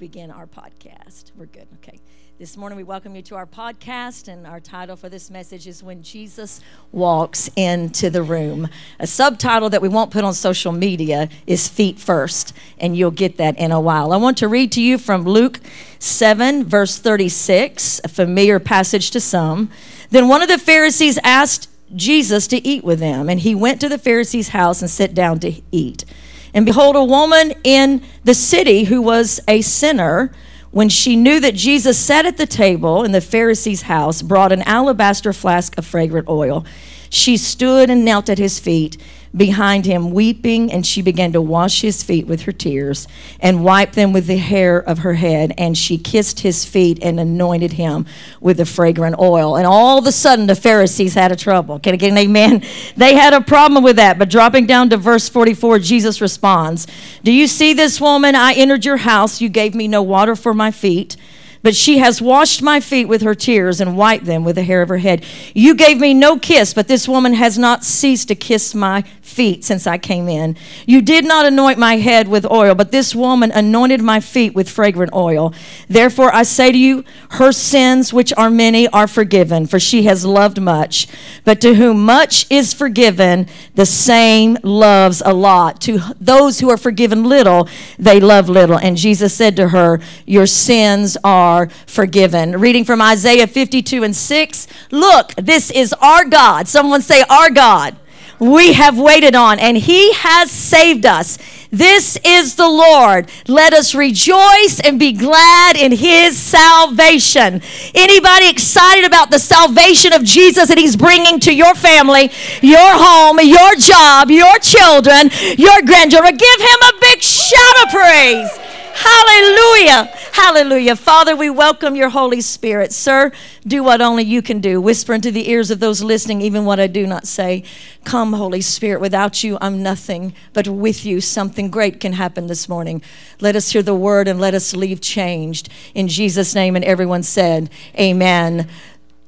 begin our podcast. We're good. Okay. This morning we welcome you to our podcast, and our title for this message is When Jesus Walks into the Room. A subtitle that we won't put on social media is Feet First, and you'll get that in a while. I want to read to you from Luke 7, verse 36, a familiar passage to some. Then one of the Pharisees asked Jesus to eat with them, and he went to the Pharisee's house and sat down to eat. And behold, a woman in the city who was a sinner, when she knew that Jesus sat at the table in the Pharisee's house, brought an alabaster flask of fragrant oil. She stood and knelt at his feet behind him, weeping, and she began to wash his feet with her tears and wipe them with the hair of her head. And she kissed his feet and anointed him with the fragrant oil. And all of a sudden, the Pharisees had a trouble. Can I get an amen? They had a problem with that. But dropping down to verse 44, Jesus responds Do you see this woman? I entered your house. You gave me no water for my feet but she has washed my feet with her tears and wiped them with the hair of her head. You gave me no kiss, but this woman has not ceased to kiss my feet since I came in. You did not anoint my head with oil, but this woman anointed my feet with fragrant oil. Therefore, I say to you, her sins, which are many, are forgiven, for she has loved much. But to whom much is forgiven, the same loves a lot. To those who are forgiven little, they love little. And Jesus said to her, Your sins are are forgiven. Reading from Isaiah 52 and 6. Look, this is our God. Someone say, Our God. We have waited on, and He has saved us. This is the Lord. Let us rejoice and be glad in His salvation. Anybody excited about the salvation of Jesus that He's bringing to your family, your home, your job, your children, your grandchildren? Give Him a big shout of praise. Hallelujah. Hallelujah. Father, we welcome your Holy Spirit. Sir, do what only you can do. Whisper into the ears of those listening, even what I do not say. Come, Holy Spirit. Without you, I'm nothing, but with you, something great can happen this morning. Let us hear the word and let us leave changed. In Jesus' name, and everyone said, Amen.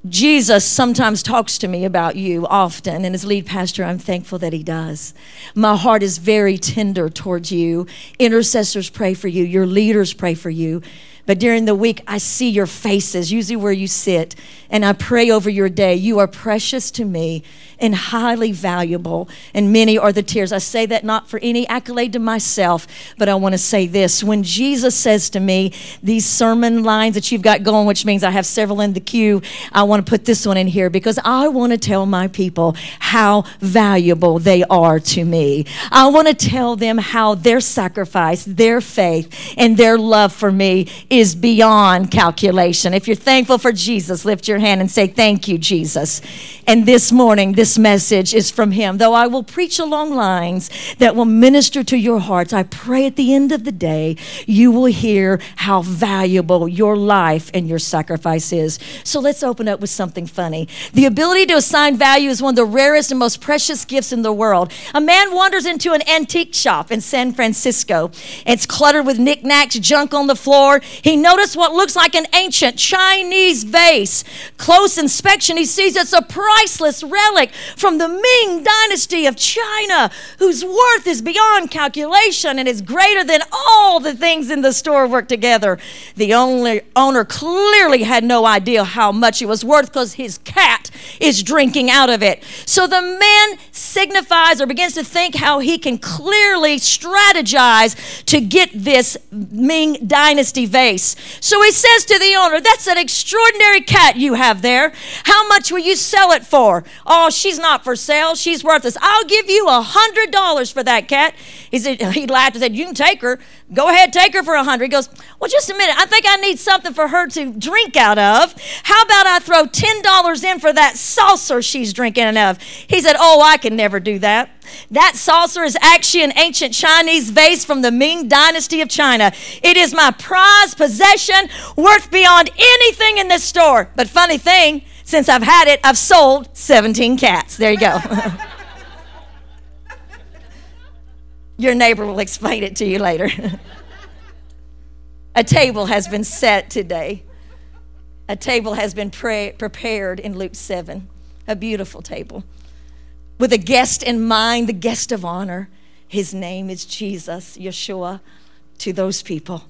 Jesus sometimes talks to me about you often, and as lead pastor, I'm thankful that he does. My heart is very tender towards you. Intercessors pray for you, your leaders pray for you. But during the week, I see your faces, usually where you sit, and I pray over your day. You are precious to me and highly valuable, and many are the tears. I say that not for any accolade to myself, but I want to say this. When Jesus says to me, these sermon lines that you've got going, which means I have several in the queue, I want to put this one in here because I want to tell my people how valuable they are to me. I want to tell them how their sacrifice, their faith, and their love for me is beyond calculation. If you're thankful for Jesus, lift your hand and say, Thank you, Jesus. And this morning, this message is from Him. Though I will preach along lines that will minister to your hearts, I pray at the end of the day, you will hear how valuable your life and your sacrifice is. So let's open up with something funny. The ability to assign value is one of the rarest and most precious gifts in the world. A man wanders into an antique shop in San Francisco. It's cluttered with knickknacks, junk on the floor. He noticed what looks like an ancient Chinese vase. Close inspection, he sees it's a priceless relic from the Ming dynasty of China, whose worth is beyond calculation and is greater than all the things in the store worked together. The only owner clearly had no idea how much it was worth because his cat is drinking out of it. So the man signifies or begins to think how he can clearly strategize to get this Ming dynasty vase. So he says to the owner, That's an extraordinary cat you have there. How much will you sell it for? Oh, she's not for sale. She's worthless. I'll give you a hundred dollars for that cat. He said he laughed and said, You can take her. Go ahead, take her for a hundred. He goes, Well, just a minute. I think I need something for her to drink out of. How about I throw ten dollars in for that saucer she's drinking out of? He said, Oh, I can never do that. That saucer is actually an ancient Chinese vase from the Ming Dynasty of China. It is my prized possession, worth beyond anything in this store. But funny thing, since I've had it, I've sold 17 cats. There you go. Your neighbor will explain it to you later. A table has been set today. A table has been pre- prepared in Luke 7, a beautiful table. With a guest in mind, the guest of honor. His name is Jesus, Yeshua, to those people.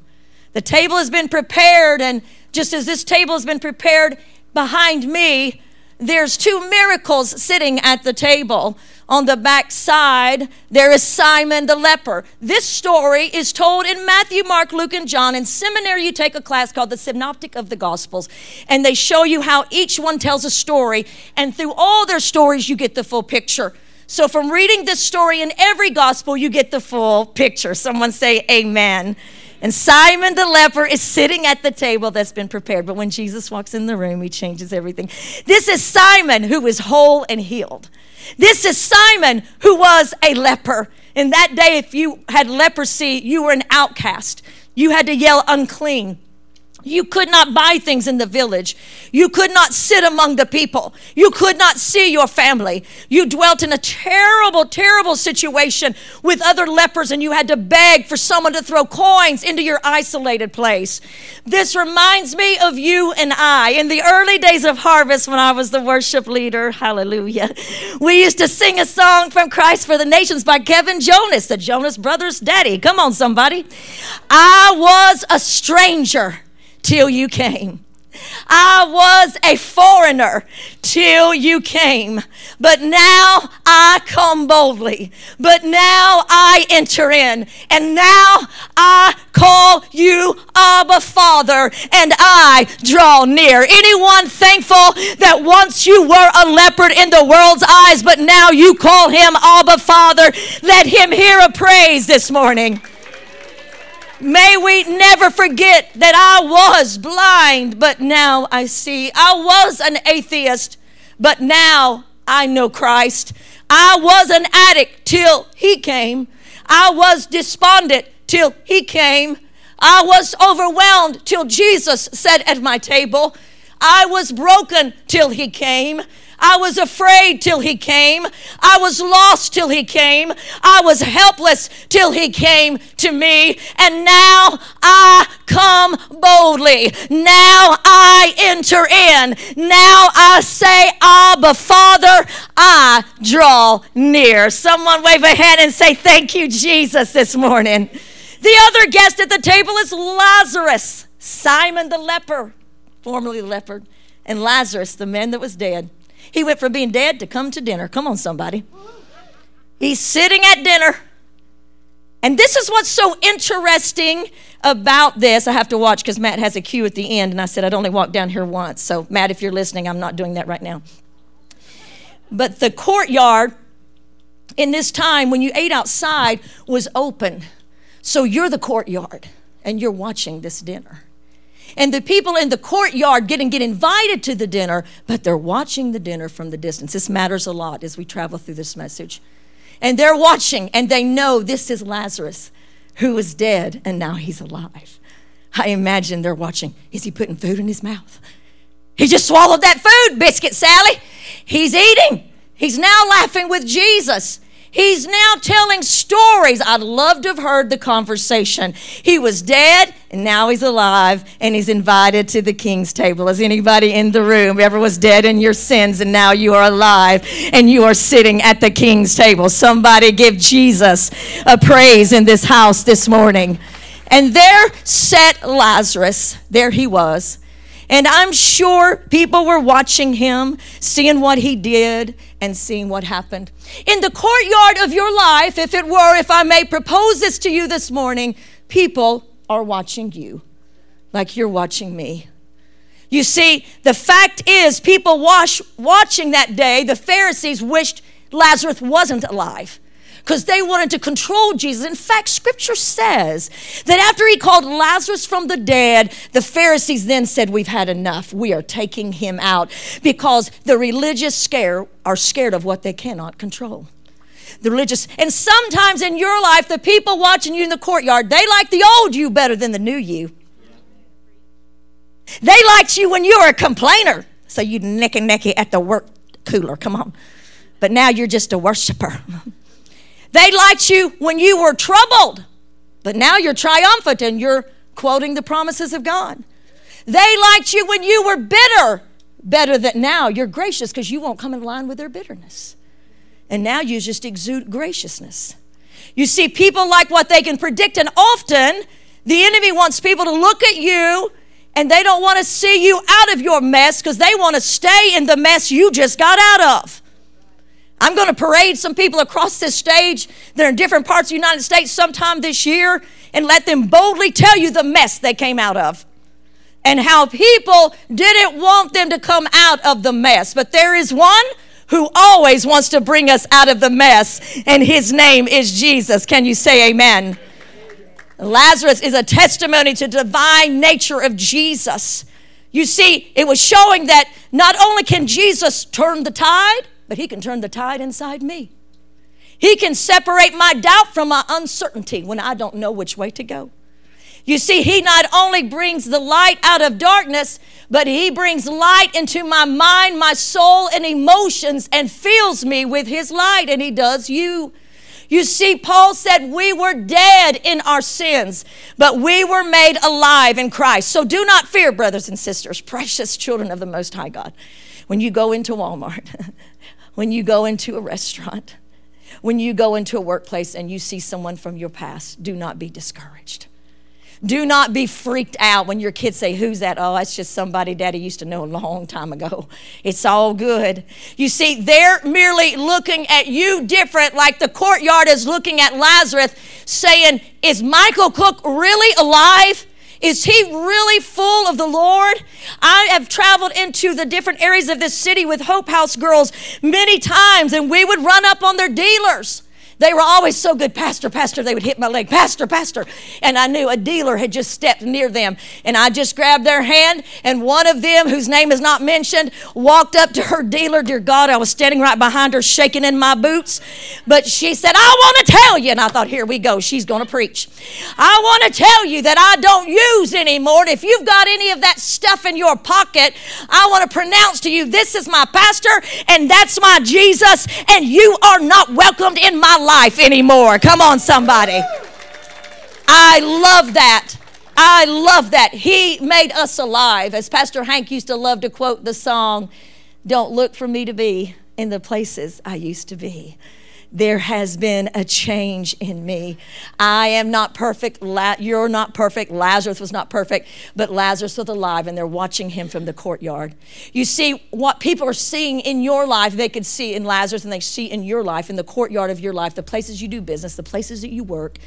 The table has been prepared, and just as this table has been prepared behind me, there's two miracles sitting at the table. On the back side, there is Simon the leper. This story is told in Matthew, Mark, Luke, and John. In seminary, you take a class called the Synoptic of the Gospels, and they show you how each one tells a story, and through all their stories, you get the full picture. So, from reading this story in every gospel, you get the full picture. Someone say, Amen. And Simon the leper is sitting at the table that's been prepared. But when Jesus walks in the room, he changes everything. This is Simon who is whole and healed. This is Simon who was a leper. In that day, if you had leprosy, you were an outcast. You had to yell unclean. You could not buy things in the village. You could not sit among the people. You could not see your family. You dwelt in a terrible, terrible situation with other lepers, and you had to beg for someone to throw coins into your isolated place. This reminds me of you and I. In the early days of harvest, when I was the worship leader, hallelujah, we used to sing a song from Christ for the Nations by Kevin Jonas, the Jonas Brothers' daddy. Come on, somebody. I was a stranger till you came. I was a foreigner till you came, but now I come boldly. But now I enter in, and now I call you Abba Father, and I draw near. Anyone thankful that once you were a leopard in the world's eyes, but now you call him Abba Father? Let him hear a praise this morning. May we never forget that I was blind, but now I see. I was an atheist, but now I know Christ. I was an addict till He came. I was despondent till He came. I was overwhelmed till Jesus sat at my table. I was broken till He came. I was afraid till he came. I was lost till he came. I was helpless till he came to me. And now I come boldly. Now I enter in. Now I say, Abba, Father, I draw near. Someone wave a hand and say, Thank you, Jesus, this morning. The other guest at the table is Lazarus, Simon the leper, formerly leopard, and Lazarus, the man that was dead. He went from being dead to come to dinner. Come on, somebody. He's sitting at dinner. And this is what's so interesting about this. I have to watch because Matt has a cue at the end, and I said I'd only walk down here once. So, Matt, if you're listening, I'm not doing that right now. But the courtyard in this time when you ate outside was open. So, you're the courtyard, and you're watching this dinner. And the people in the courtyard getting get invited to the dinner, but they're watching the dinner from the distance. This matters a lot as we travel through this message. And they're watching and they know this is Lazarus who was dead and now he's alive. I imagine they're watching. Is he putting food in his mouth? He just swallowed that food, Biscuit Sally. He's eating. He's now laughing with Jesus. He's now telling stories. I'd love to have heard the conversation. He was dead and now he's alive and he's invited to the king's table. Is anybody in the room ever was dead in your sins and now you are alive and you are sitting at the king's table? Somebody give Jesus a praise in this house this morning. And there sat Lazarus. There he was. And I'm sure people were watching him, seeing what he did, and seeing what happened. In the courtyard of your life, if it were, if I may propose this to you this morning, people are watching you like you're watching me. You see, the fact is, people watch, watching that day, the Pharisees wished Lazarus wasn't alive because they wanted to control Jesus. In fact, scripture says that after he called Lazarus from the dead, the Pharisees then said, We've had enough. We are taking him out because the religious scare are scared of what they cannot control. The religious, and sometimes in your life, the people watching you in the courtyard, they like the old you better than the new you. They liked you when you were a complainer, so you necky necky at the work cooler. Come on. But now you're just a worshiper. They liked you when you were troubled, but now you're triumphant and you're quoting the promises of God. They liked you when you were bitter, better than now you're gracious because you won't come in line with their bitterness. And now you just exude graciousness. You see, people like what they can predict, and often The enemy wants people to look at you and they don't want to see you out of your mess because they want to stay in the mess you just got out of. I'm going to parade some people across this stage that are in different parts of the United States sometime this year and let them boldly tell you the mess they came out of and how people didn't want them to come out of the mess. But there is one who always wants to bring us out of the mess, and his name is Jesus. Can you say amen? Lazarus is a testimony to divine nature of Jesus. You see, it was showing that not only can Jesus turn the tide, but he can turn the tide inside me. He can separate my doubt from my uncertainty when I don't know which way to go. You see, he not only brings the light out of darkness, but he brings light into my mind, my soul, and emotions and fills me with his light, and he does you. You see, Paul said we were dead in our sins, but we were made alive in Christ. So do not fear, brothers and sisters, precious children of the Most High God. When you go into Walmart, when you go into a restaurant, when you go into a workplace and you see someone from your past, do not be discouraged. Do not be freaked out when your kids say, Who's that? Oh, that's just somebody daddy used to know a long time ago. It's all good. You see, they're merely looking at you different, like the courtyard is looking at Lazarus, saying, Is Michael Cook really alive? Is he really full of the Lord? I have traveled into the different areas of this city with Hope House girls many times, and we would run up on their dealers. They were always so good, Pastor, Pastor. They would hit my leg, Pastor, Pastor. And I knew a dealer had just stepped near them. And I just grabbed their hand, and one of them, whose name is not mentioned, walked up to her dealer. Dear God, I was standing right behind her, shaking in my boots. But she said, I want to tell you. And I thought, here we go. She's going to preach. I want to tell you that I don't use anymore. And if you've got any of that stuff in your pocket, I want to pronounce to you, this is my pastor, and that's my Jesus, and you are not welcomed in my life life anymore. Come on, somebody. I love that. I love that. He made us alive. As Pastor Hank used to love to quote the song, Don't look for me to be in the places I used to be there has been a change in me. I am not perfect. La- you're not perfect. Lazarus was not perfect, but Lazarus was alive, and they're watching him from the courtyard. You see, what people are seeing in your life, they could see in Lazarus, and they see in your life, in the courtyard of your life, the places you do business, the places that you work.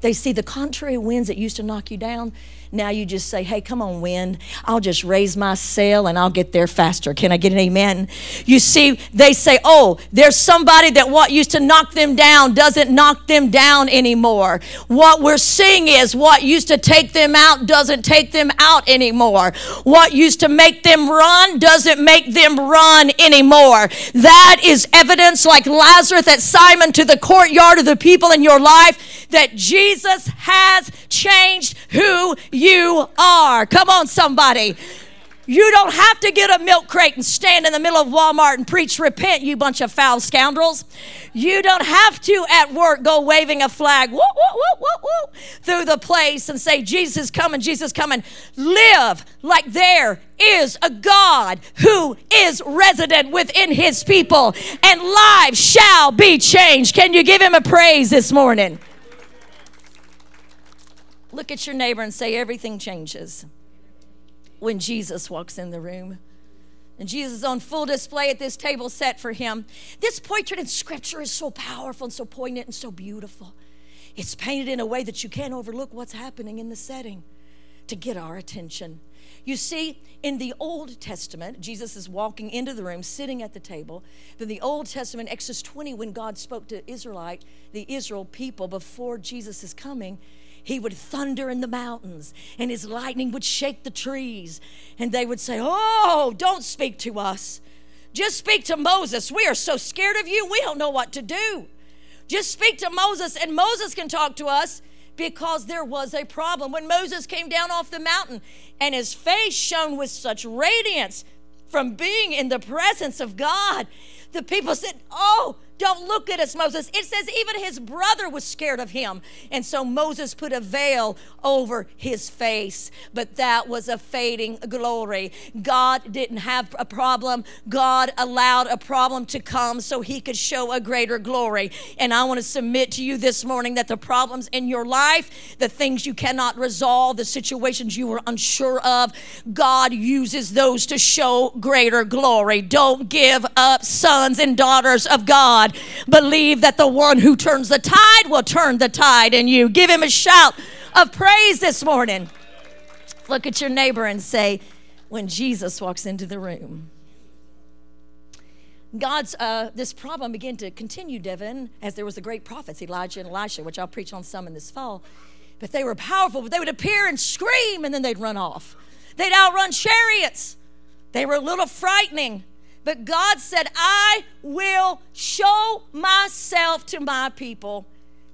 They see the contrary winds that used to knock you down now you just say, hey, come on, wind. I'll just raise my sail and I'll get there faster. Can I get an amen? You see, they say, oh, there's somebody that what used to knock them down doesn't knock them down anymore. What we're seeing is what used to take them out doesn't take them out anymore. What used to make them run doesn't make them run anymore. That is evidence, like Lazarus at Simon, to the courtyard of the people in your life, that Jesus has changed who you are. Come on, somebody. You don't have to get a milk crate and stand in the middle of Walmart and preach, repent, you bunch of foul scoundrels. You don't have to at work go waving a flag whoop, whoop, whoop, whoop, through the place and say, Jesus coming, Jesus coming. Live like there is a God who is resident within his people, and lives shall be changed. Can you give him a praise this morning? Look at your neighbor and say, everything changes when Jesus walks in the room. And Jesus is on full display at this table set for him. This portrait in scripture is so powerful and so poignant and so beautiful. It's painted in a way that you can't overlook what's happening in the setting to get our attention. You see, in the Old Testament, Jesus is walking into the room, sitting at the table. Then the Old Testament, Exodus 20, when God spoke to Israelite, the Israel people before Jesus is coming, he would thunder in the mountains and his lightning would shake the trees. And they would say, Oh, don't speak to us. Just speak to Moses. We are so scared of you, we don't know what to do. Just speak to Moses, and Moses can talk to us because there was a problem. When Moses came down off the mountain and his face shone with such radiance from being in the presence of God, the people said, Oh, Don't look at us, Moses. It says even his brother was scared of him. And so Moses put a veil over his face. But that was a fading glory. God didn't have a problem. God allowed a problem to come so he could show a greater glory. And I want to submit to you this morning that the problems in your life, the things you cannot resolve, the situations you were unsure of, God uses those to show greater glory. Don't give up, sons and daughters of God. Believe that the one who turns the tide will turn the tide in you. Give him a shout of praise this morning. Look at your neighbor and say, when Jesus walks into the room. God's uh, this problem began to continue, Devin, as there was the great prophets, Elijah and Elisha, which I'll preach on some in this fall. But they were powerful, but they would appear and scream and then they'd run off. They'd outrun chariots. They were a little frightening. But God said, I will show myself to my people.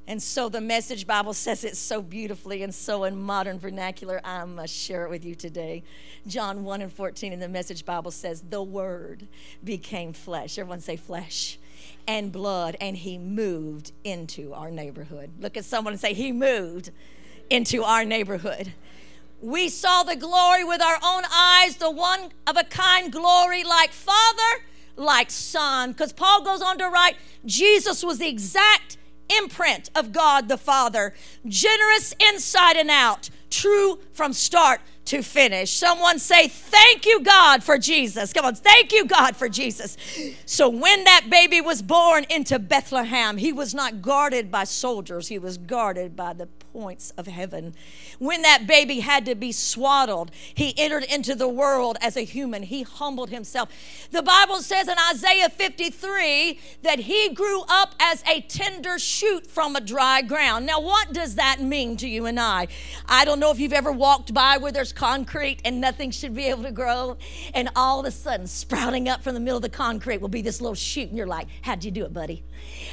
And so the Message Bible says it so beautifully and so in modern vernacular. I must share it with you today. John 1 and 14 in the Message Bible says, The Word became flesh. Everyone say flesh and blood, and He moved into our neighborhood. Look at someone and say, He moved into our neighborhood. We saw the glory with our own eyes, the one of a kind glory like Father, like Son. Because Paul goes on to write, Jesus was the exact imprint of God the Father, generous inside and out, true from start to finish. Someone say, Thank you, God, for Jesus. Come on, thank you, God, for Jesus. So when that baby was born into Bethlehem, he was not guarded by soldiers, he was guarded by the points of heaven. When that baby had to be swaddled, he entered into the world as a human. He humbled himself. The Bible says in Isaiah 53 that he grew up as a tender shoot from a dry ground. Now, what does that mean to you and I? I don't know if you've ever walked by where there's concrete and nothing should be able to grow, and all of a sudden, sprouting up from the middle of the concrete will be this little shoot, and you're like, How'd you do it, buddy?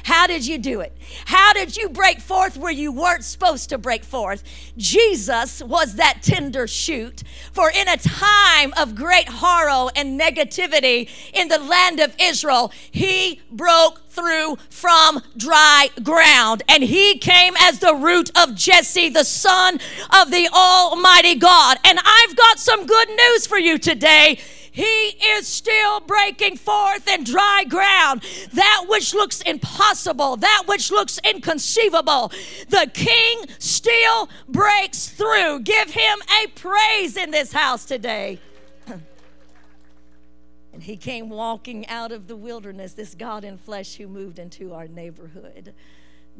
How did you do it? How did you break forth where you weren't supposed to break forth? Jesus was that tender shoot. For in a time of great horror and negativity in the land of Israel, he broke through from dry ground. And he came as the root of Jesse, the son of the Almighty God. And I've got some good news for you today. He is still breaking forth in dry ground. That which looks impossible, that which looks inconceivable, the King still breaks through. Give him a praise in this house today. and he came walking out of the wilderness, this God in flesh who moved into our neighborhood.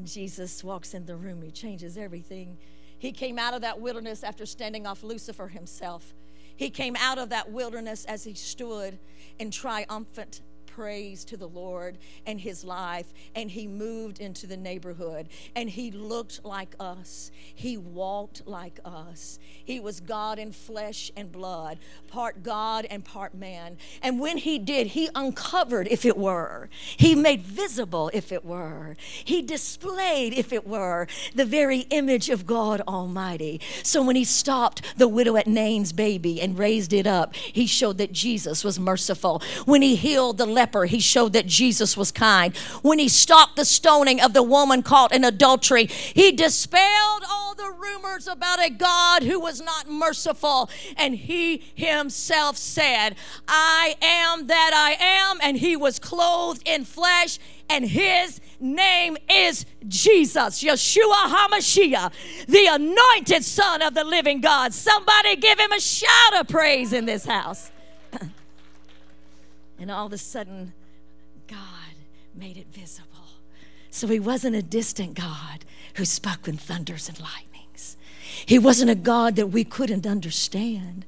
Jesus walks in the room, he changes everything. He came out of that wilderness after standing off Lucifer himself. He came out of that wilderness as he stood in triumphant praise to the Lord and his life, and he moved into the neighborhood, and he looked like us. He walked like us. He was God in flesh and blood, part God and part man. And when he did, he uncovered, if it were, he made visible, if it were, he displayed, if it were, the very image of God Almighty. So when he stopped the widow at Nain's baby and raised it up, he showed that Jesus was merciful. When he healed the leper, he showed that Jesus was kind. When he stopped the stoning of the woman caught in adultery, he dispelled all the rumors about a God who was not merciful. And he himself said, I am that I am. And he was clothed in flesh, and his name is Jesus, Yeshua HaMashiach, the anointed Son of the living God. Somebody give him a shout of praise in this house. And all of a sudden, God made it visible. So he wasn't a distant God who spoke in thunders and lightnings. He wasn't a God that we couldn't understand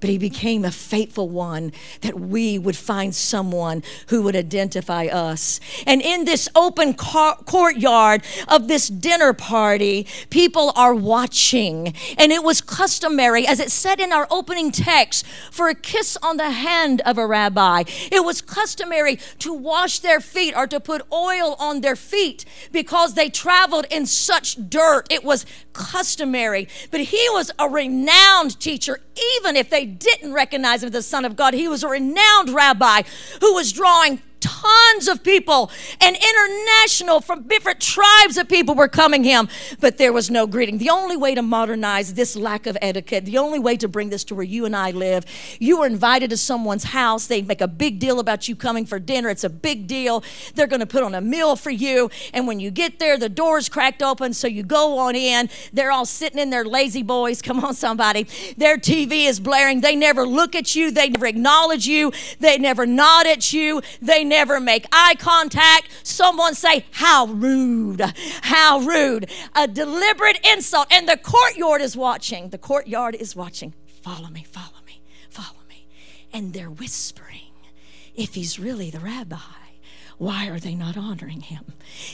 but he became a faithful one that we would find someone who would identify us. And in this open car- courtyard of this dinner party, people are watching. And it was customary, as it said in our opening text, for a kiss on the hand of a rabbi. It was customary to wash their feet or to put oil on their feet because they traveled in such dirt. It was customary. But he was a renowned teacher, even if they didn't recognize him as the Son of God. He was a renowned rabbi who was drawing tons of people and international from different tribes of people were coming him, but there was no greeting. The only way to modernize this lack of etiquette, the only way to bring this to where you and I live, you were invited to someone's house. They make a big deal about you coming for dinner. It's a big deal. They're going to put on a meal for you. And when you get there, the door's cracked open, so you go on in. They're all sitting in their La-Z-Boys. Come on, somebody. Their TV is blaring. They never look at you. They never acknowledge you. They never nod at you. They never make eye contact. Someone say, How rude! How rude! A deliberate insult. And the courtyard is watching. The courtyard is watching. Follow me, follow me, follow me. And they're whispering, If he's really the rabbi, why are they not honoring him?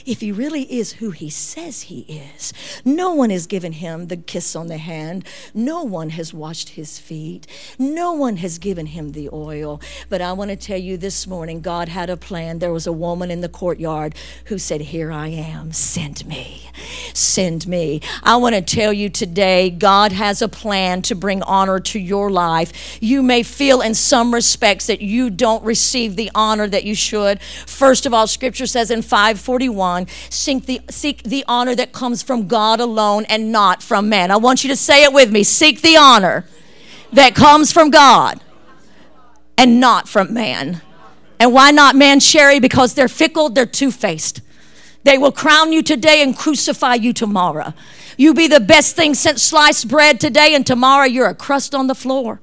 If he really is who he says he is, no one has given him the kiss on the hand. No one has washed his feet. No one has given him the oil. But I want to tell you this morning, God had a plan. There was a woman in the courtyard who said, Here I am, send me. Send me. I want to tell you today, God has a plan to bring honor to your life. You may feel in some respects that you don't receive the honor that you should. First First of all, scripture says in 541 seek the, seek the honor that comes from God alone and not from man. I want you to say it with me seek the honor that comes from God and not from man. And why not man, Sherry? Because they're fickle, they're two faced. They will crown you today and crucify you tomorrow. You be the best thing since sliced bread today, and tomorrow you're a crust on the floor.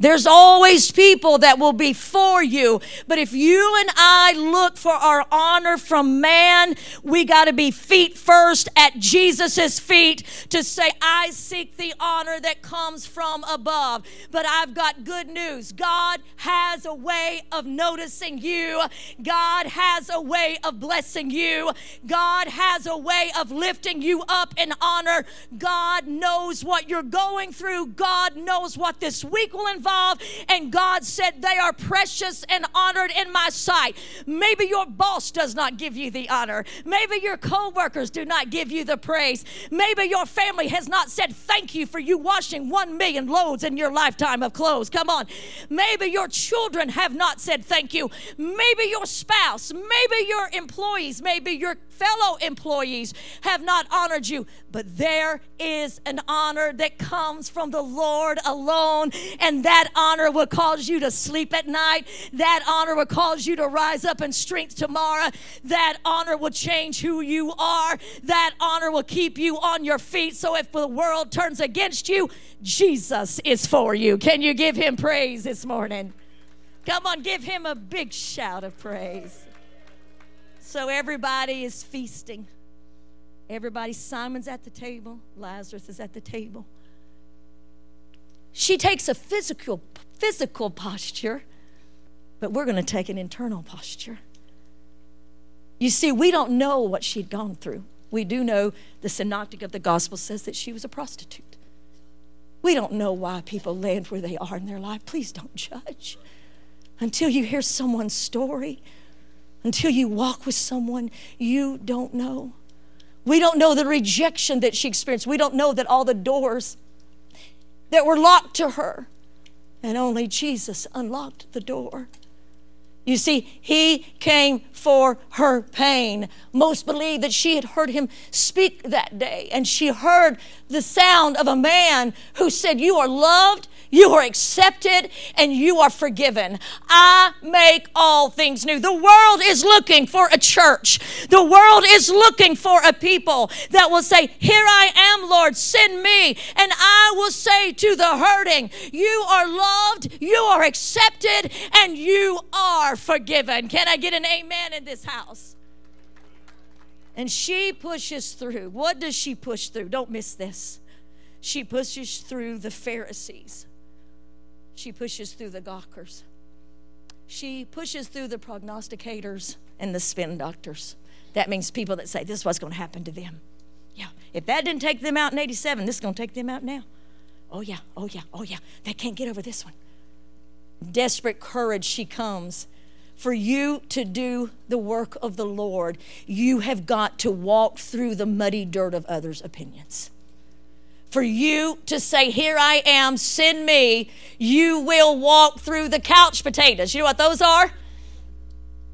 There's always people that will be for you. But if you and I look for our honor from man, we got to be feet first at Jesus' feet to say, I seek the honor that comes from above. But I've got good news God has a way of noticing you, God has a way of blessing you, God has a way of lifting you up in honor. God knows what you're going through, God knows what this week will involve involved. And God said, They are precious and honored in my sight. Maybe your boss does not give you the honor. Maybe your co workers do not give you the praise. Maybe your family has not said thank you for you washing one million loads in your lifetime of clothes. Come on. Maybe your children have not said thank you. Maybe your spouse, maybe your employees, maybe your fellow employees have not honored you. But there is an honor that comes from the Lord alone, and that honor will cause you to sleep at night. That honor will cause you to rise up in strength tomorrow. That honor will change who you are. That honor will keep you on your feet. So if the world turns against you, Jesus is for you. Can you give him praise this morning? Come on, give him a big shout of praise. So everybody is feasting. Everybody, Simon's at the table, Lazarus is at the table. She takes a physical physical posture, but we're going to take an internal posture. You see, we don't know what she'd gone through. We do know the synoptic of the gospel says that she was a prostitute. We don't know why people land where they are in their life. Please don't judge until you hear someone's story until you walk with someone you don't know. We don't know the rejection that she experienced. We don't know that all the doors that were locked to her, and only Jesus unlocked the door. You see, he came for her pain. Most believe that she had heard him speak that day, and she heard the sound of a man who said, You are loved, you are accepted, and you are forgiven. I make all things new. The world is looking for a church, the world is looking for a people that will say, Here I am, Lord, send me. And I will say to the hurting, You are loved, you are accepted, and you are forgiven. Can I get an amen in this house? And she pushes through. What does she push through? Don't miss this. She pushes through the Pharisees. She pushes through the gawkers. She pushes through the prognosticators and the spin doctors. That means people that say this is what's going to happen to them. Yeah, if that didn't take them out in 87, this is going to take them out now. Oh, yeah, oh, yeah, oh, yeah. They can't get over this one. Desperate courage, she comes for you to do the work of the Lord, you have got to walk through the muddy dirt of others' opinions. For you to say, Here I am, send me, you will walk through the couch potatoes. You know what those are?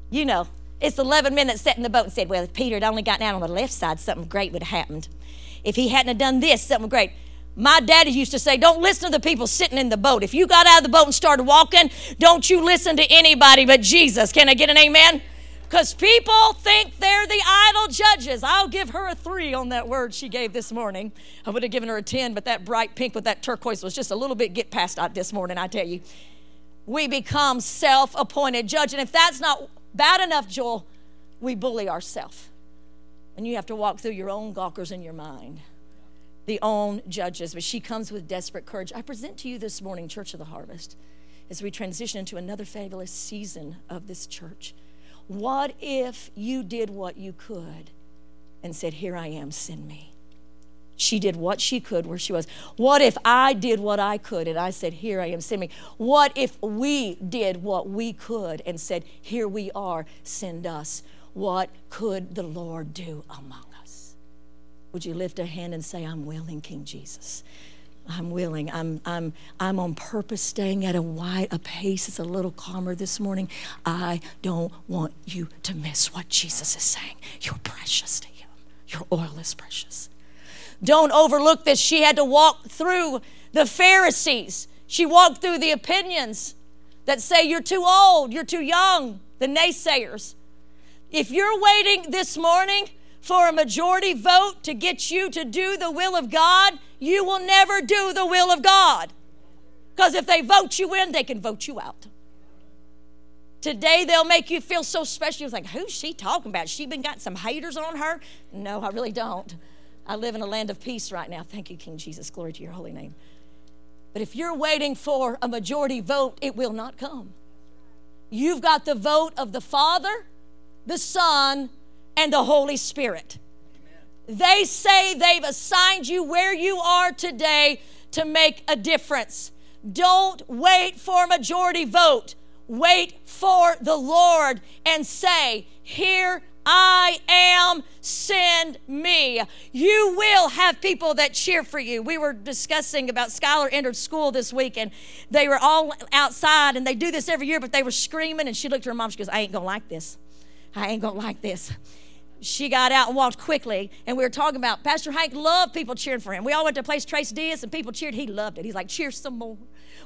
You know, it's 11 men that sat in the boat and said, Well, if Peter had only gotten out on the left side, something great would have happened. If he hadn't have done this, something great. My daddy used to say, Don't listen to the people sitting in the boat. If you got out of the boat and started walking, don't you listen to anybody but Jesus. Can I get an amen? Because people think they're the idle judges. I'll give her a three on that word she gave this morning. I would have given her a 10, but that bright pink with that turquoise was just a little bit get past out this morning, I tell you. We become self appointed judge. And if that's not bad enough, Joel, we bully ourselves. And you have to walk through your own gawkers in your mind, the own judges. But she comes with desperate courage. I present to you this morning, Church of the Harvest, as we transition into another fabulous season of this church. What if you did what you could and said, Here I am, send me? She did what she could where she was. What if I did what I could and I said, Here I am, send me? What if we did what we could and said, Here we are, send us? What could the Lord do among us? Would you lift a hand and say, I'm willing, King Jesus? I'm willing. I'm, I'm, I'm on purpose staying at a wide a pace. It's a little calmer this morning. I don't want you to miss what Jesus is saying. You're precious to Him. Your oil is precious. Don't overlook this. She had to walk through the Pharisees. She walked through the opinions that say you're too old, you're too young, the naysayers. If you're waiting this morning for a majority vote to get you to do the will of God, you will never do the will of God. Because if they vote you in, they can vote you out. Today they'll make you feel so special. You're like, who's she talking about? She been got some haters on her? No, I really don't. I live in a land of peace right now. Thank you, King Jesus. Glory to your holy name. But if you're waiting for a majority vote, it will not come. You've got the vote of the Father, the Son, and the Holy Spirit. They say they've assigned you where you are today to make a difference. Don't wait for a majority vote. Wait for the Lord and say, Here I am, send me. You will have people that cheer for you. We were discussing about Skylar entered school this week and they were all outside and they do this every year, but they were screaming and she looked at her mom, she goes, I ain't gonna like this. I ain't gonna like this she got out and walked quickly, and we were talking about Pastor Hank loved people cheering for him. We all went to a place, Trace Diaz, and people cheered. He loved it. He's like, cheer some more.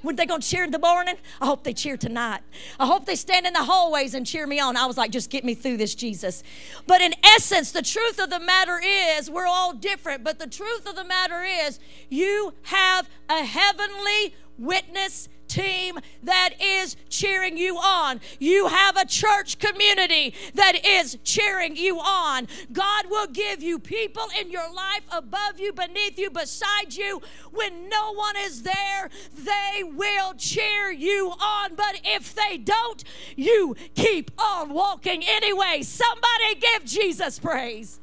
When they gonna cheer in the morning? I hope they cheer tonight. I hope they stand in the hallways and cheer me on. I was like, just get me through this, Jesus. But in essence, the truth of the matter is, we're all different, but the truth of the matter is, you have a heavenly witness team that is cheering you on. You have a church community that is cheering you on. God will give you people in your life above you, beneath you, beside you. When no one is there, they will cheer you on. But if they don't, you keep on walking anyway. Somebody give Jesus praise.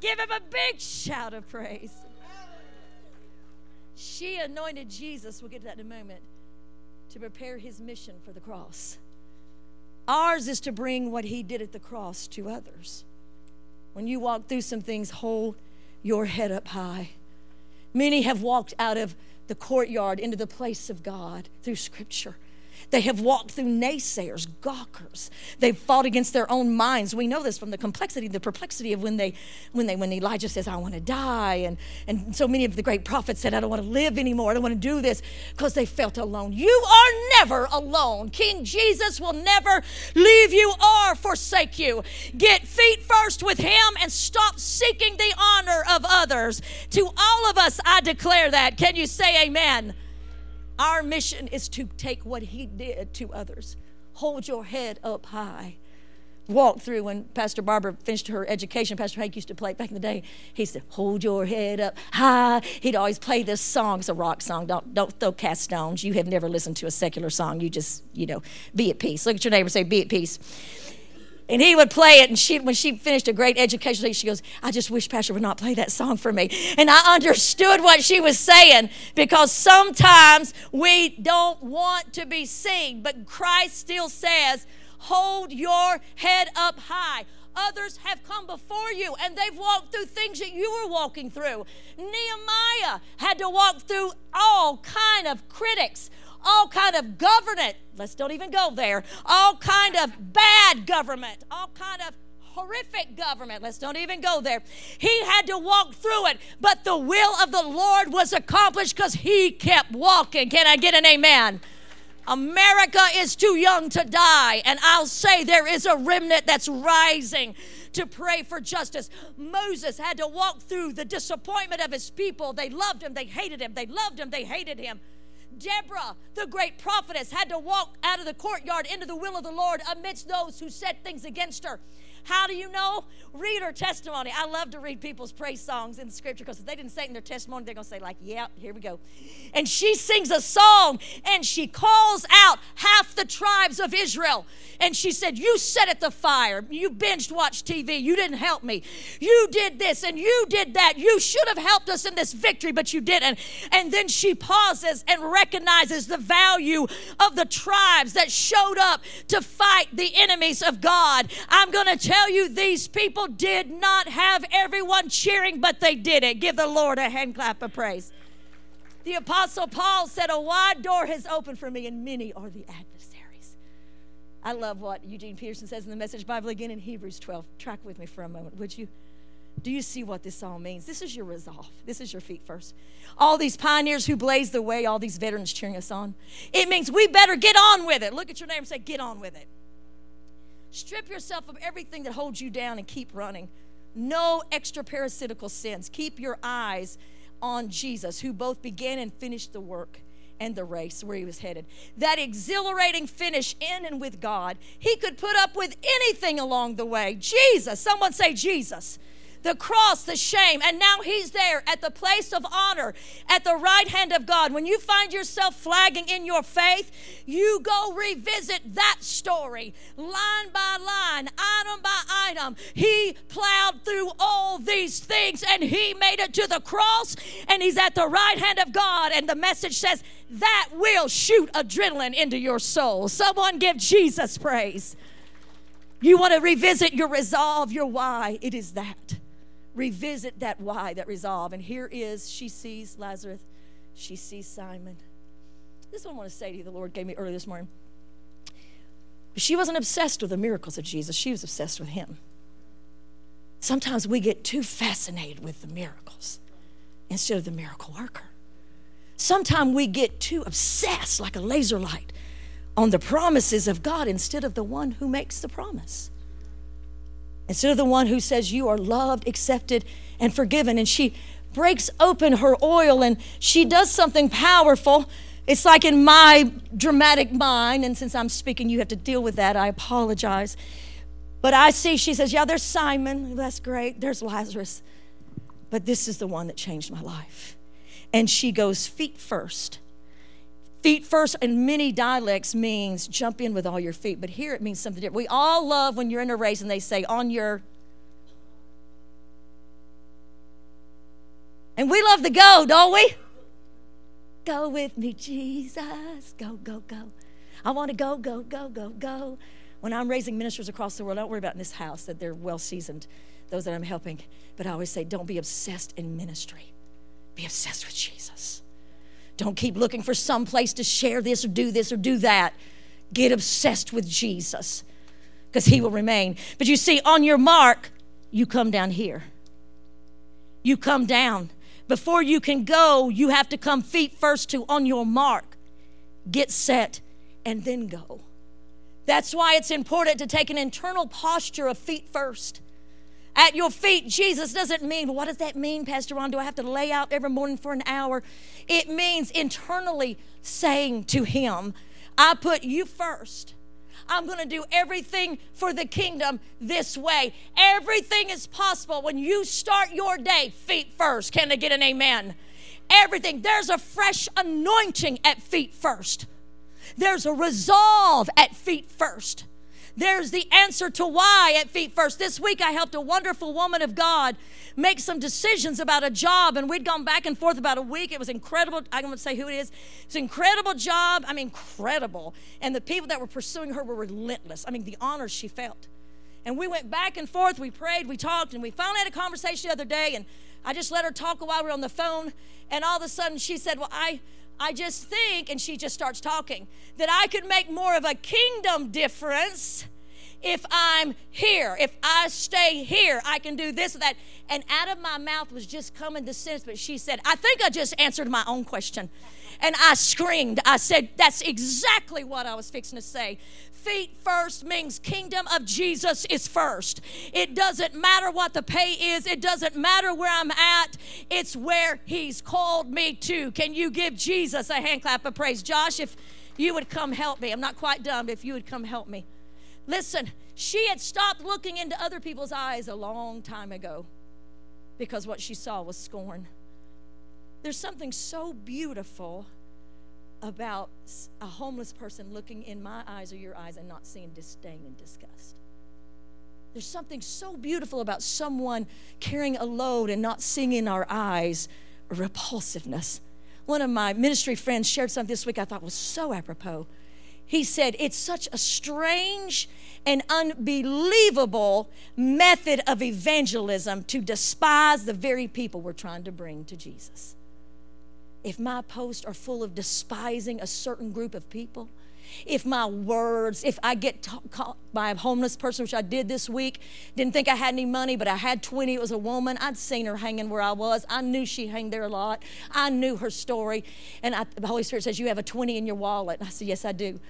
Give him a big shout of praise. She anointed Jesus, we'll get to that in a moment, to prepare his mission for the cross. Ours is to bring what he did at the cross to others. When you walk through some things, hold your head up high. Many have walked out of the courtyard into the place of God through Scripture. They have walked through naysayers, gawkers. They've fought against their own minds. We know this from the complexity, the perplexity of when they, when they, when Elijah says, "I want to die," and and so many of the great prophets said, "I don't want to live anymore. I don't want to do this," because they felt alone. You are never alone. King Jesus will never leave you or forsake you. Get feet first with Him and stop seeking the honor of others. To all of us, I declare that. Can you say Amen? Our mission is to take what he did to others. Hold your head up high. Walk through when Pastor Barbara finished her education. Pastor Hank used to play it back in the day. He said, "Hold your head up high." He'd always play this song. It's a rock song. Don't don't throw cast stones. You have never listened to a secular song. You just you know, be at peace. Look at your neighbor. Say, "Be at peace." And he would play it, and she, when she finished a great education, she goes, I just wish Pastor would not play that song for me. And I understood what she was saying because sometimes we don't want to be seen, but Christ still says, Hold your head up high. Others have come before you and they've walked through things that you were walking through. Nehemiah had to walk through all kind of critics all kind of government. Let's don't even go there. All kind of bad government, all kind of horrific government. Let's don't even go there. He had to walk through it, but the will of the Lord was accomplished because he kept walking. Can I get an amen? America is too young to die, and I'll say there is a remnant that's rising to pray for justice. Moses had to walk through the disappointment of his people. They loved him, they hated him, they loved him, they hated him. Deborah, the great prophetess, had to walk out of the courtyard into the will of the Lord amidst those who said things against her. How do you know? Read her testimony. I love to read people's praise songs in the scripture because if they didn't say it in their testimony, they're going to say, like, yeah, here we go. And she sings a song and she calls out half the tribes of Israel. And she said, You set at the fire. You binged watched TV. You didn't help me. You did this and you did that. You should have helped us in this victory, but you didn't. And then she pauses and recognizes the value of the tribes that showed up to fight the enemies of God. I'm going to tell you, these people did not have everyone cheering, but they did it. Give the Lord a hand clap of praise. The Apostle Paul said, A wide door has opened for me, and many are the adversaries. I love what Eugene Peterson says in the Message Bible again in Hebrews 12. Track with me for a moment, would you? Do you see what this all means? This is your resolve. This is your feet first. All these pioneers who blazed the way, all these veterans cheering us on. It means we better get on with it. Look at your name and say, Get on with it. Strip yourself of everything that holds you down and keep running. No extra parasitical sins. Keep your eyes on Jesus, who both began and finished the work and the race where he was headed. That exhilarating finish in and with God. He could put up with anything along the way. Jesus, someone say Jesus the cross, the shame, and now he's there at the place of honor at the right hand of God. When you find yourself flagging in your faith, you go revisit that story line by line, item by item. He plowed through all these things and he made it to the cross and he's at the right hand of God. And the message says that will shoot adrenaline into your soul. Someone give Jesus praise. You want to revisit your resolve, your why. It is that revisit that why, that resolve. And here is she sees Lazarus, she sees Simon. This is what I want to say to you, the Lord gave me early this morning. She wasn't obsessed with the miracles of Jesus, she was obsessed with him. Sometimes we get too fascinated with the miracles instead of the miracle worker. Sometimes we get too obsessed, like a laser light, on the promises of God instead of the one who makes the promise instead of the one who says you are loved, accepted, and forgiven. And she breaks open her oil and she does something powerful. It's like in my dramatic mind, and since I'm speaking, you have to deal with that. I apologize. But I see, she says, Yeah, there's Simon. That's great. There's Lazarus. But this is the one that changed my life. And she goes feet first Feet first in many dialects means jump in with all your feet, but here it means something different. We all love when you're in a race and they say on your. And we love to go, don't we? Go with me, Jesus. Go, go, go. I want to go, go, go, go, go. When I'm raising ministers across the world, I don't worry about in this house that they're well seasoned, those that I'm helping. But I always say, don't be obsessed in ministry, be obsessed with Jesus. Don't keep looking for some place to share this or do this or do that. Get obsessed with Jesus because he will remain. But you see, on your mark, you come down here. You come down. Before you can go, you have to come feet first to on your mark, get set, and then go. That's why it's important to take an internal posture of feet first at your feet. Jesus doesn't mean, what does that mean, Pastor Ron? Do I have to lay out every morning for an hour? It means internally saying to Him, I put you first. I'm going to do everything for the kingdom this way. Everything is possible when you start your day feet first. Can I get an amen? Everything. There's a fresh anointing at feet first, there's a resolve at feet first. There's the answer to why at Feet First. This week I helped a wonderful woman of God make some decisions about a job, and we'd gone back and forth about a week. It was incredible. I to say who it is. It's an incredible job. I mean, incredible. And the people that were pursuing her were relentless. I mean, the honors she felt. And we went back and forth. We prayed, we talked, and we finally had a conversation the other day. And I just let her talk while we were on the phone. And all of a sudden she said, Well, I I just think, and she just starts talking, that I could make more of a kingdom difference if I'm here. If I stay here, I can do this or that. And out of my mouth was just coming the sense, but she said, I think I just answered my own question. And I screamed. I said, That's exactly what I was fixing to say feet first means kingdom of Jesus is first. It doesn't matter what the pay is, it doesn't matter where I'm at, it's where he's called me to. Can you give Jesus a hand clap of praise? Josh, if you would come help me. I'm not quite but if you would come help me. Listen, she had stopped looking into other people's eyes a long time ago because what she saw was scorn. There's something so beautiful about a homeless person looking in my eyes or your eyes and not seeing disdain and disgust. There's something so beautiful about someone carrying a load and not seeing in our eyes repulsiveness. One of my ministry friends shared something this week I thought was so apropos. He said, It's such a strange and unbelievable method of evangelism to despise the very people we're trying to bring to Jesus if my posts are full of despising a certain group of people, if my words, if I get t- caught by a homeless person, which I did this week, didn't think I had any money, but I had 20, it was a woman. I'd seen her hanging where I was. I knew she hung there a lot. I knew her story. And I, the Holy Spirit says, You have a 20 in your wallet. And I said, Yes, I do.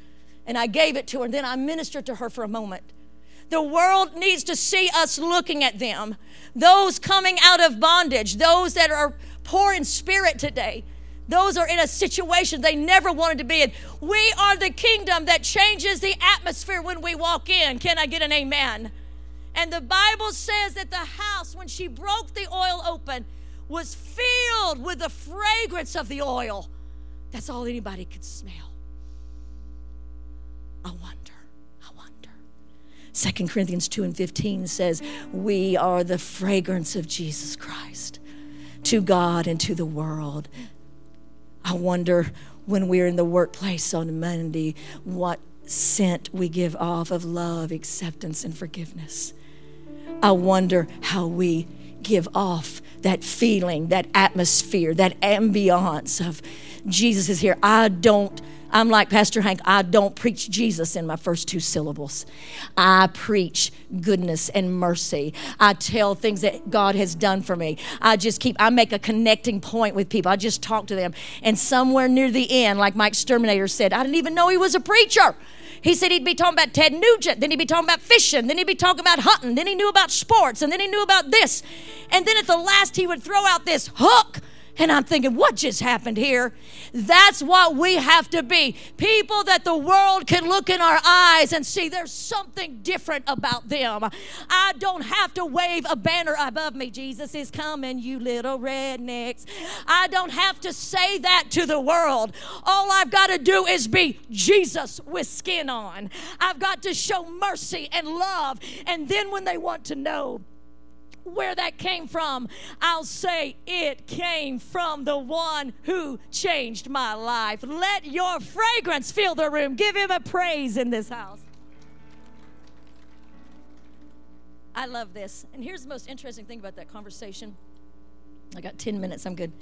And I gave it to her, and then I ministered to her for a moment. The world needs to see us looking at them. Those coming out of bondage, those that are poor in spirit today those are in a situation they never wanted to be in. We are the kingdom that changes the atmosphere when we walk in. Can I get an amen? And the Bible says that the house, when she broke the oil open, was filled with the fragrance of the oil. That's all anybody could smell. I wonder. I wonder. Second Corinthians 2 and 15 says, We are the fragrance of Jesus Christ to God and to the world. I wonder when we're in the workplace on Monday what scent we give off of love, acceptance, and forgiveness. I wonder how we give off that feeling, that atmosphere, that ambiance of Jesus is here. I don't I'm like Pastor Hank, I don't preach Jesus in my first two syllables. I preach goodness and mercy. I tell things that God has done for me. I just keep, I make a connecting point with people. I just talk to them. And somewhere near the end, like Mike Sterminator said, I didn't even know he was a preacher. He said he'd be talking about Ted Nugent, then he'd be talking about fishing, then he'd be talking about hunting, then he knew about sports, and then he knew about this. And then at the last, he would throw out this hook and I'm thinking, what just happened here? That's what we have to be. People that the world can look in our eyes and see there's something different about them. I don't have to wave a banner above me. Jesus is coming, you little rednecks. I don't have to say that to the world. All I've got to do is be Jesus with skin on. I've got to show mercy and love. And then when they want to know, where that came from, I'll say it came from the one who changed my life. Let your fragrance fill the room. Give him a praise in this house. I love this. And here's the most interesting thing about that conversation. I got 10 minutes, I'm good.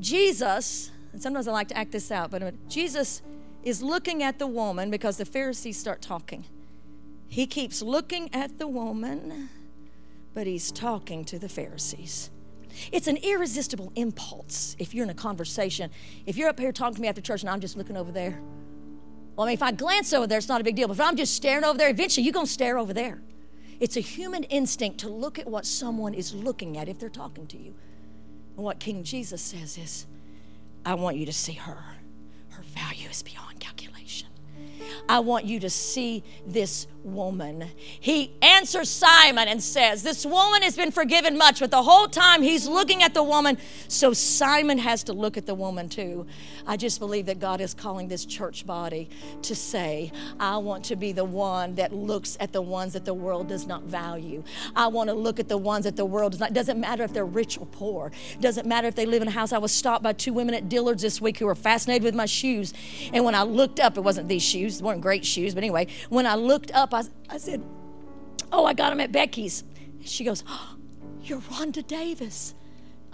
Jesus, and sometimes I like to act this out, but uh, Jesus is looking at the woman because the Pharisees start talking. He keeps looking at the woman, but he's talking to the Pharisees. It's an irresistible impulse if you're in a conversation. If you're up here talking to me after church and I'm just looking over there, well, I mean, if I glance over there, it's not a big deal. But if I'm just staring over there, eventually you're going to stare over there. It's a human instinct to look at what someone is looking at if they're talking to you. And what King Jesus says is, I want you to see her. Her value is beyond calculation. I want you to see this woman. He answers Simon and says, This woman has been forgiven much, but the whole time he's looking at the woman, so Simon has to look at the woman too. I just believe that God is calling this church body to say, I want to be the one that looks at the ones that the world does not value. I want to look at the ones that the world does not. Doesn't matter if they're rich or poor. Doesn't matter if they live in a house. I was stopped by two women at Dillard's this week who were fascinated with my shoes. And when I looked up, it wasn't these shoes, they weren't great shoes, but anyway, when I looked up, I, I said, Oh, I got them at Becky's. She goes, oh, You're Rhonda Davis.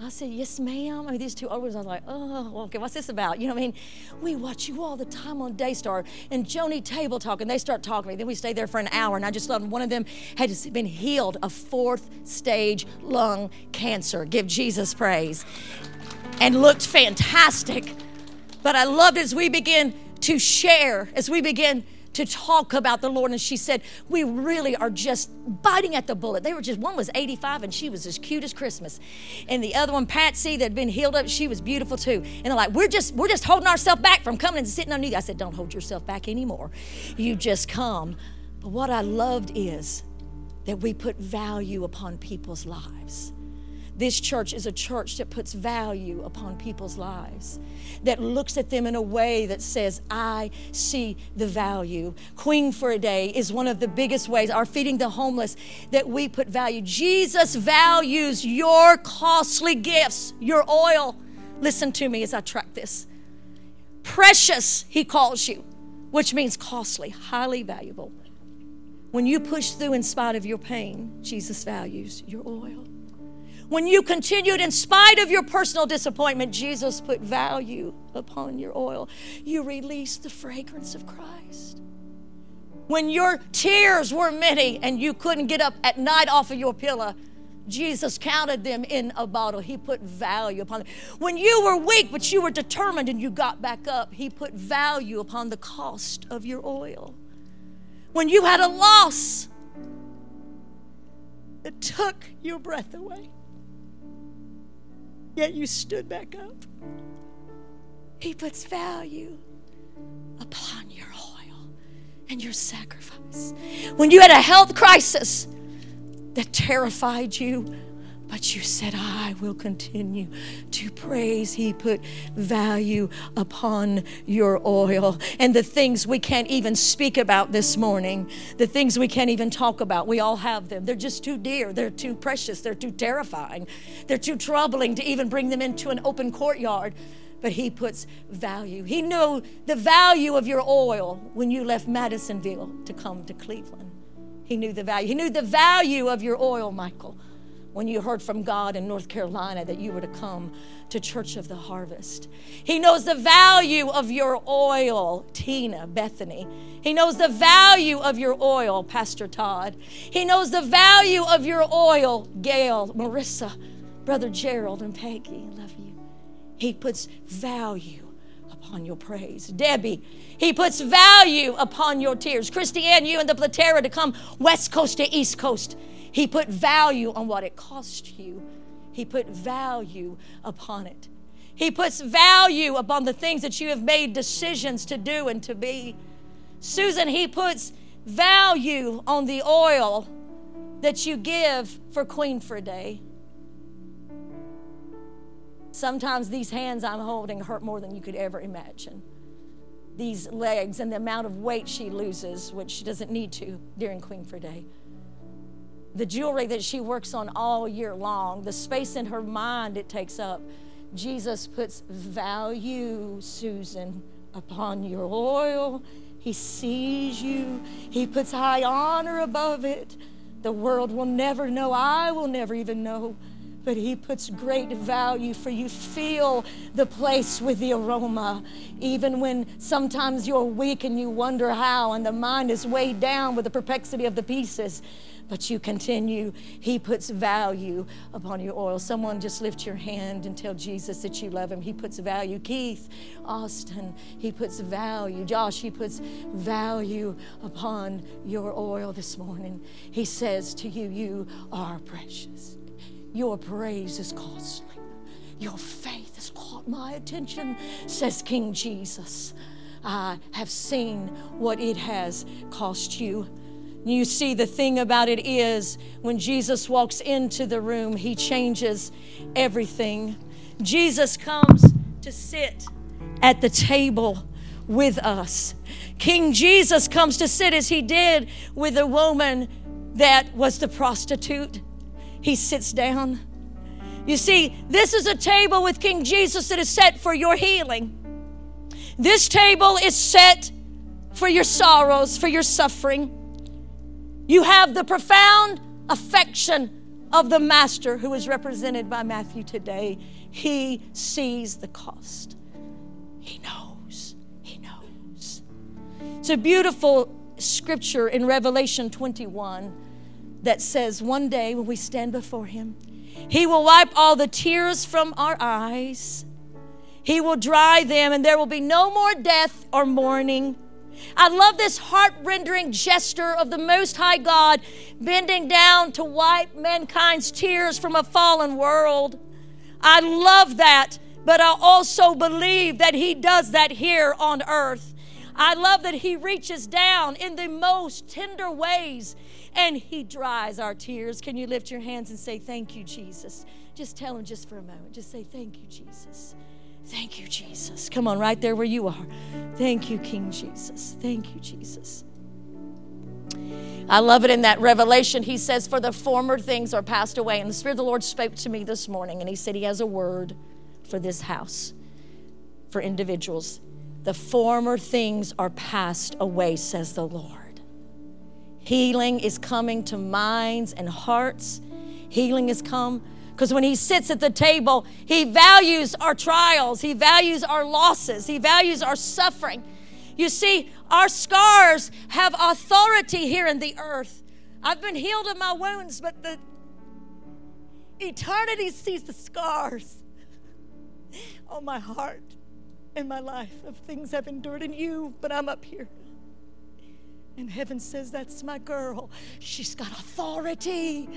I said, Yes, ma'am. I mean, these two older ones, I was like, Oh, okay, what's this about? You know what I mean? We watch you all the time on Daystar and Joni Table Talk, and they start talking. Then we stay there for an hour, and I just loved them. One of them had been healed of fourth stage lung cancer. Give Jesus praise. And looked fantastic. But I loved as we begin to share, as we begin to talk about the Lord. And she said, We really are just biting at the bullet. They were just, one was 85 and she was as cute as Christmas. And the other one, Patsy, that had been healed up, she was beautiful too. And they're like, We're just, we're just holding ourselves back from coming and sitting underneath. I said, Don't hold yourself back anymore. You just come. But what I loved is that we put value upon people's lives. This church is a church that puts value upon people's lives, that looks at them in a way that says, I see the value. Queen for a Day is one of the biggest ways, our feeding the homeless, that we put value. Jesus values your costly gifts, your oil. Listen to me as I track this. Precious, he calls you, which means costly, highly valuable. When you push through in spite of your pain, Jesus values your oil. When you continued in spite of your personal disappointment, Jesus put value upon your oil. You released the fragrance of Christ. When your tears were many and you couldn't get up at night off of your pillow, Jesus counted them in a bottle. He put value upon them. When you were weak, but you were determined and you got back up, He put value upon the cost of your oil. When you had a loss, it took your breath away yet you stood back up. He puts value upon your oil and your sacrifice. When you had a health crisis that terrified you, but you said, I will continue to praise. He put value upon your oil. And the things we can't even speak about this morning, the things we can't even talk about, we all have them. They're just too dear. They're too precious. They're too terrifying. They're too troubling to even bring them into an open courtyard. But he puts value. He knew the value of your oil when you left Madisonville to come to Cleveland. He knew the value. He knew the value of your oil, Michael when you heard from God in North Carolina that you were to come to Church of the Harvest. He knows the value of your oil, Tina, Bethany. He knows the value of your oil, Pastor Todd. He knows the value of your oil, Gail, Marissa, Brother Gerald, and Peggy. I love you. He puts value upon your praise. Debbie, he puts value upon your tears. Christiane, you and the Platera to come West Coast to East Coast. He put value on what it cost you. He put value upon it. He puts value upon the things that you have made decisions to do and to be. Susan, he puts value on the oil that you give for Queen for a day. Sometimes these hands I'm holding hurt more than you could ever imagine. These legs and the amount of weight she loses, which she doesn't need to during Queen for a Day the jewelry that she works on all year long, the space in her mind it takes up. Jesus puts value, Susan, upon your oil. He sees you, He puts high honor above it. The world will never know, I will never even know but He puts great value for you. Feel the place with the aroma, even when sometimes you're weak and you wonder how, and the mind is weighed down with the perplexity of the pieces but you continue. He puts value upon your oil. Someone just lift your hand and tell Jesus that you love him. He puts value. Keith, Austin, he puts value. Josh, he puts value upon your oil this morning. He says to you, You are precious. Your praise is costly. Your faith has caught my attention, says King Jesus. I have seen what it has cost you. You see, the thing about it is when Jesus walks into the room, he changes everything. Jesus comes to sit at the table with us. King Jesus comes to sit as he did with the woman that was the prostitute. He sits down. You see, this is a table with King Jesus that is set for your healing. This table is set for your sorrows, for your suffering. You have the profound affection of the master who is represented by Matthew today. He sees the cost. He knows. He knows. It's a beautiful scripture in Revelation 21 that says, One day when we stand before Him, He will wipe all the tears from our eyes. He will dry them, and there will be no more death or mourning. I love this heart rendering gesture of the Most High God bending down to wipe mankind's tears from a fallen world. I love that, but I also believe that He does that here on earth. I love that He reaches down in the most tender ways and He dries our tears. Can you lift your hands and say, Thank you, Jesus? Just tell Him just for a moment. Just say, Thank you, Jesus. Thank you, Jesus. Come on, right there where you are. Thank you, King Jesus. Thank you, Jesus. I love it in that revelation. He says, For the former things are passed away. And the Spirit of the Lord spoke to me this morning, and He said He has a word for this house, for individuals. The former things are passed away, says the Lord. Healing is coming to minds and hearts. Healing has come because when he sits at the table, he values our trials, he values our losses, he values our suffering. You see, our scars have authority here in the earth. I've been healed of my wounds, but the eternity sees the scars on my heart and my life of things I've endured in you, but I'm up here. And heaven says, That's my girl. She's got authority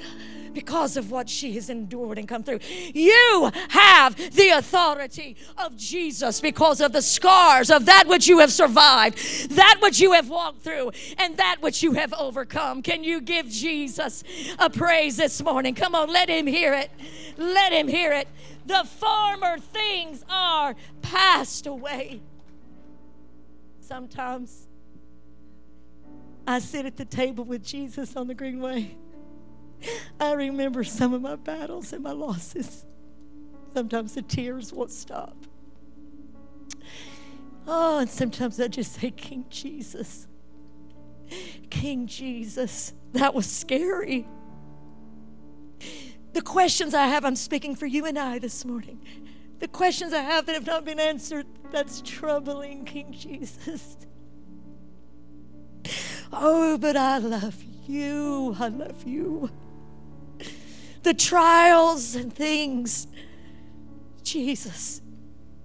because of what she has endured and come through. You have the authority of Jesus because of the scars of that which you have survived, that which you have walked through, and that which you have overcome. Can you give Jesus a praise this morning? Come on, let him hear it. Let him hear it. The former things are passed away. Sometimes I sit at the table with Jesus on the Greenway. I remember some of my battles and my losses. Sometimes the tears won't stop. Oh, and sometimes I just say, King Jesus. King Jesus. That was scary. The questions I have, I'm speaking for you and I this morning. The questions I have that have not been answered, that's troubling, King Jesus. Oh, but I love you. I love you. The trials and things, Jesus,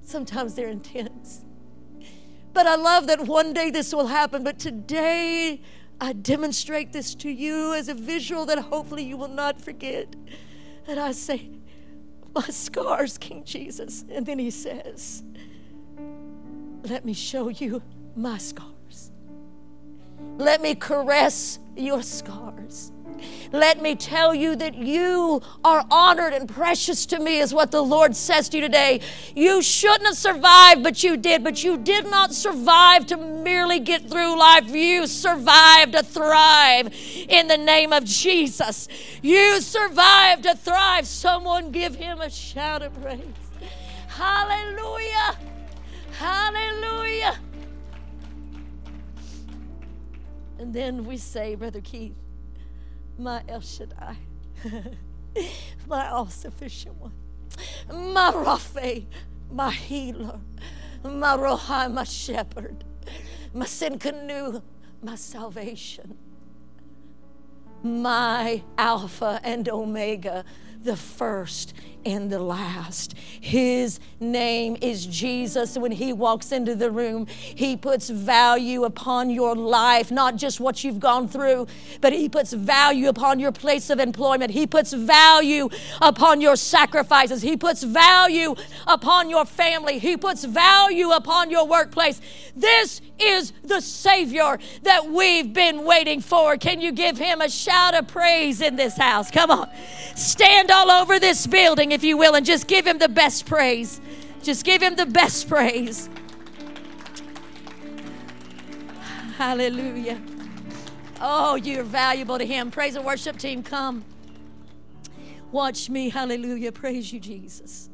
sometimes they're intense. But I love that one day this will happen. But today, I demonstrate this to you as a visual that hopefully you will not forget. And I say, My scars, King Jesus. And then he says, Let me show you my scars. Let me caress your scars. Let me tell you that you are honored and precious to me, is what the Lord says to you today. You shouldn't have survived, but you did. But you did not survive to merely get through life. You survived to thrive in the name of Jesus. You survived to thrive. Someone give him a shout of praise. Hallelujah! Hallelujah! And then we say, Brother Keith, my El Shaddai, my all sufficient one, my Rapha, my healer, my Rohi, my shepherd, my Tsidkenu, my salvation, my Alpha and Omega, the first and the last. His name is Jesus. When He walks into the room, He puts value upon your life, not just what you've gone through, but He puts value upon your place of employment. He puts value upon your sacrifices. He puts value upon your family. He puts value upon your workplace. This is the Savior that we've been waiting for. Can you give Him a shout of praise in this house? Come on. Stand all over this building if you will, and just give him the best praise. Just give him the best praise. Hallelujah. Oh, you're valuable to him. Praise and worship team, come. Watch me. Hallelujah. Praise you, Jesus.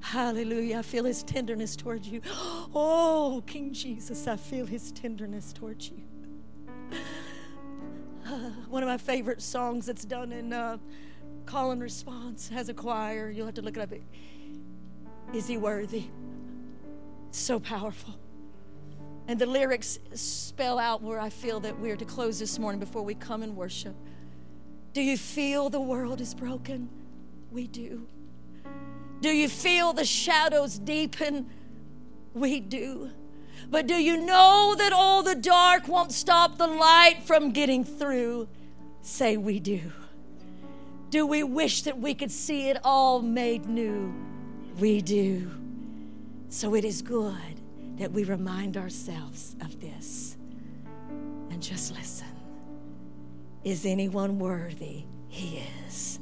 Hallelujah. I feel his tenderness towards you. Oh, King Jesus, I feel his tenderness towards you. Uh, one of my favorite songs that's done in uh, Call and response has a choir. You'll have to look it up. Is he worthy? So powerful. And the lyrics spell out where I feel that we're to close this morning before we come and worship. Do you feel the world is broken? We do. Do you feel the shadows deepen? We do. But do you know that all the dark won't stop the light from getting through? Say, we do. Do we wish that we could see it all made new? We do. So it is good that we remind ourselves of this. And just listen. Is anyone worthy? He is.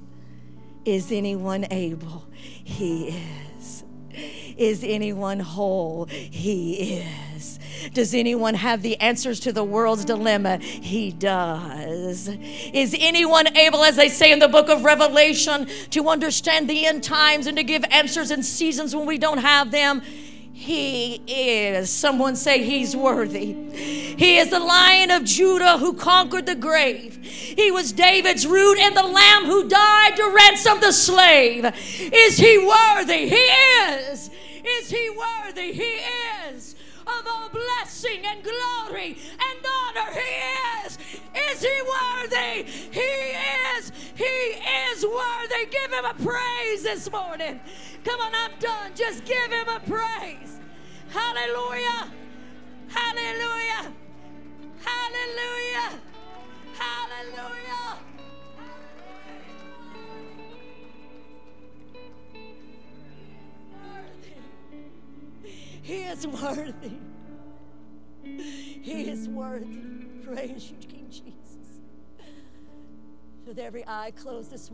Is anyone able? He is. Is anyone whole? He is. Does anyone have the answers to the world's dilemma? He does. Is anyone able, as they say in the book of Revelation, to understand the end times and to give answers in seasons when we don't have them? He is. Someone say he's worthy. He is the lion of Judah who conquered the grave. He was David's root and the lamb who died to ransom the slave. Is he worthy? He is. Is he worthy? He is. Of all blessing and glory and honor, he is. Is he worthy? He is. He is worthy. Give him a praise this morning. Come on, I'm done. Just give him a praise. Hallelujah. Hallelujah. Hallelujah. Hallelujah. He is worthy. He is worthy. Praise you, King Jesus. With every eye closed this morning.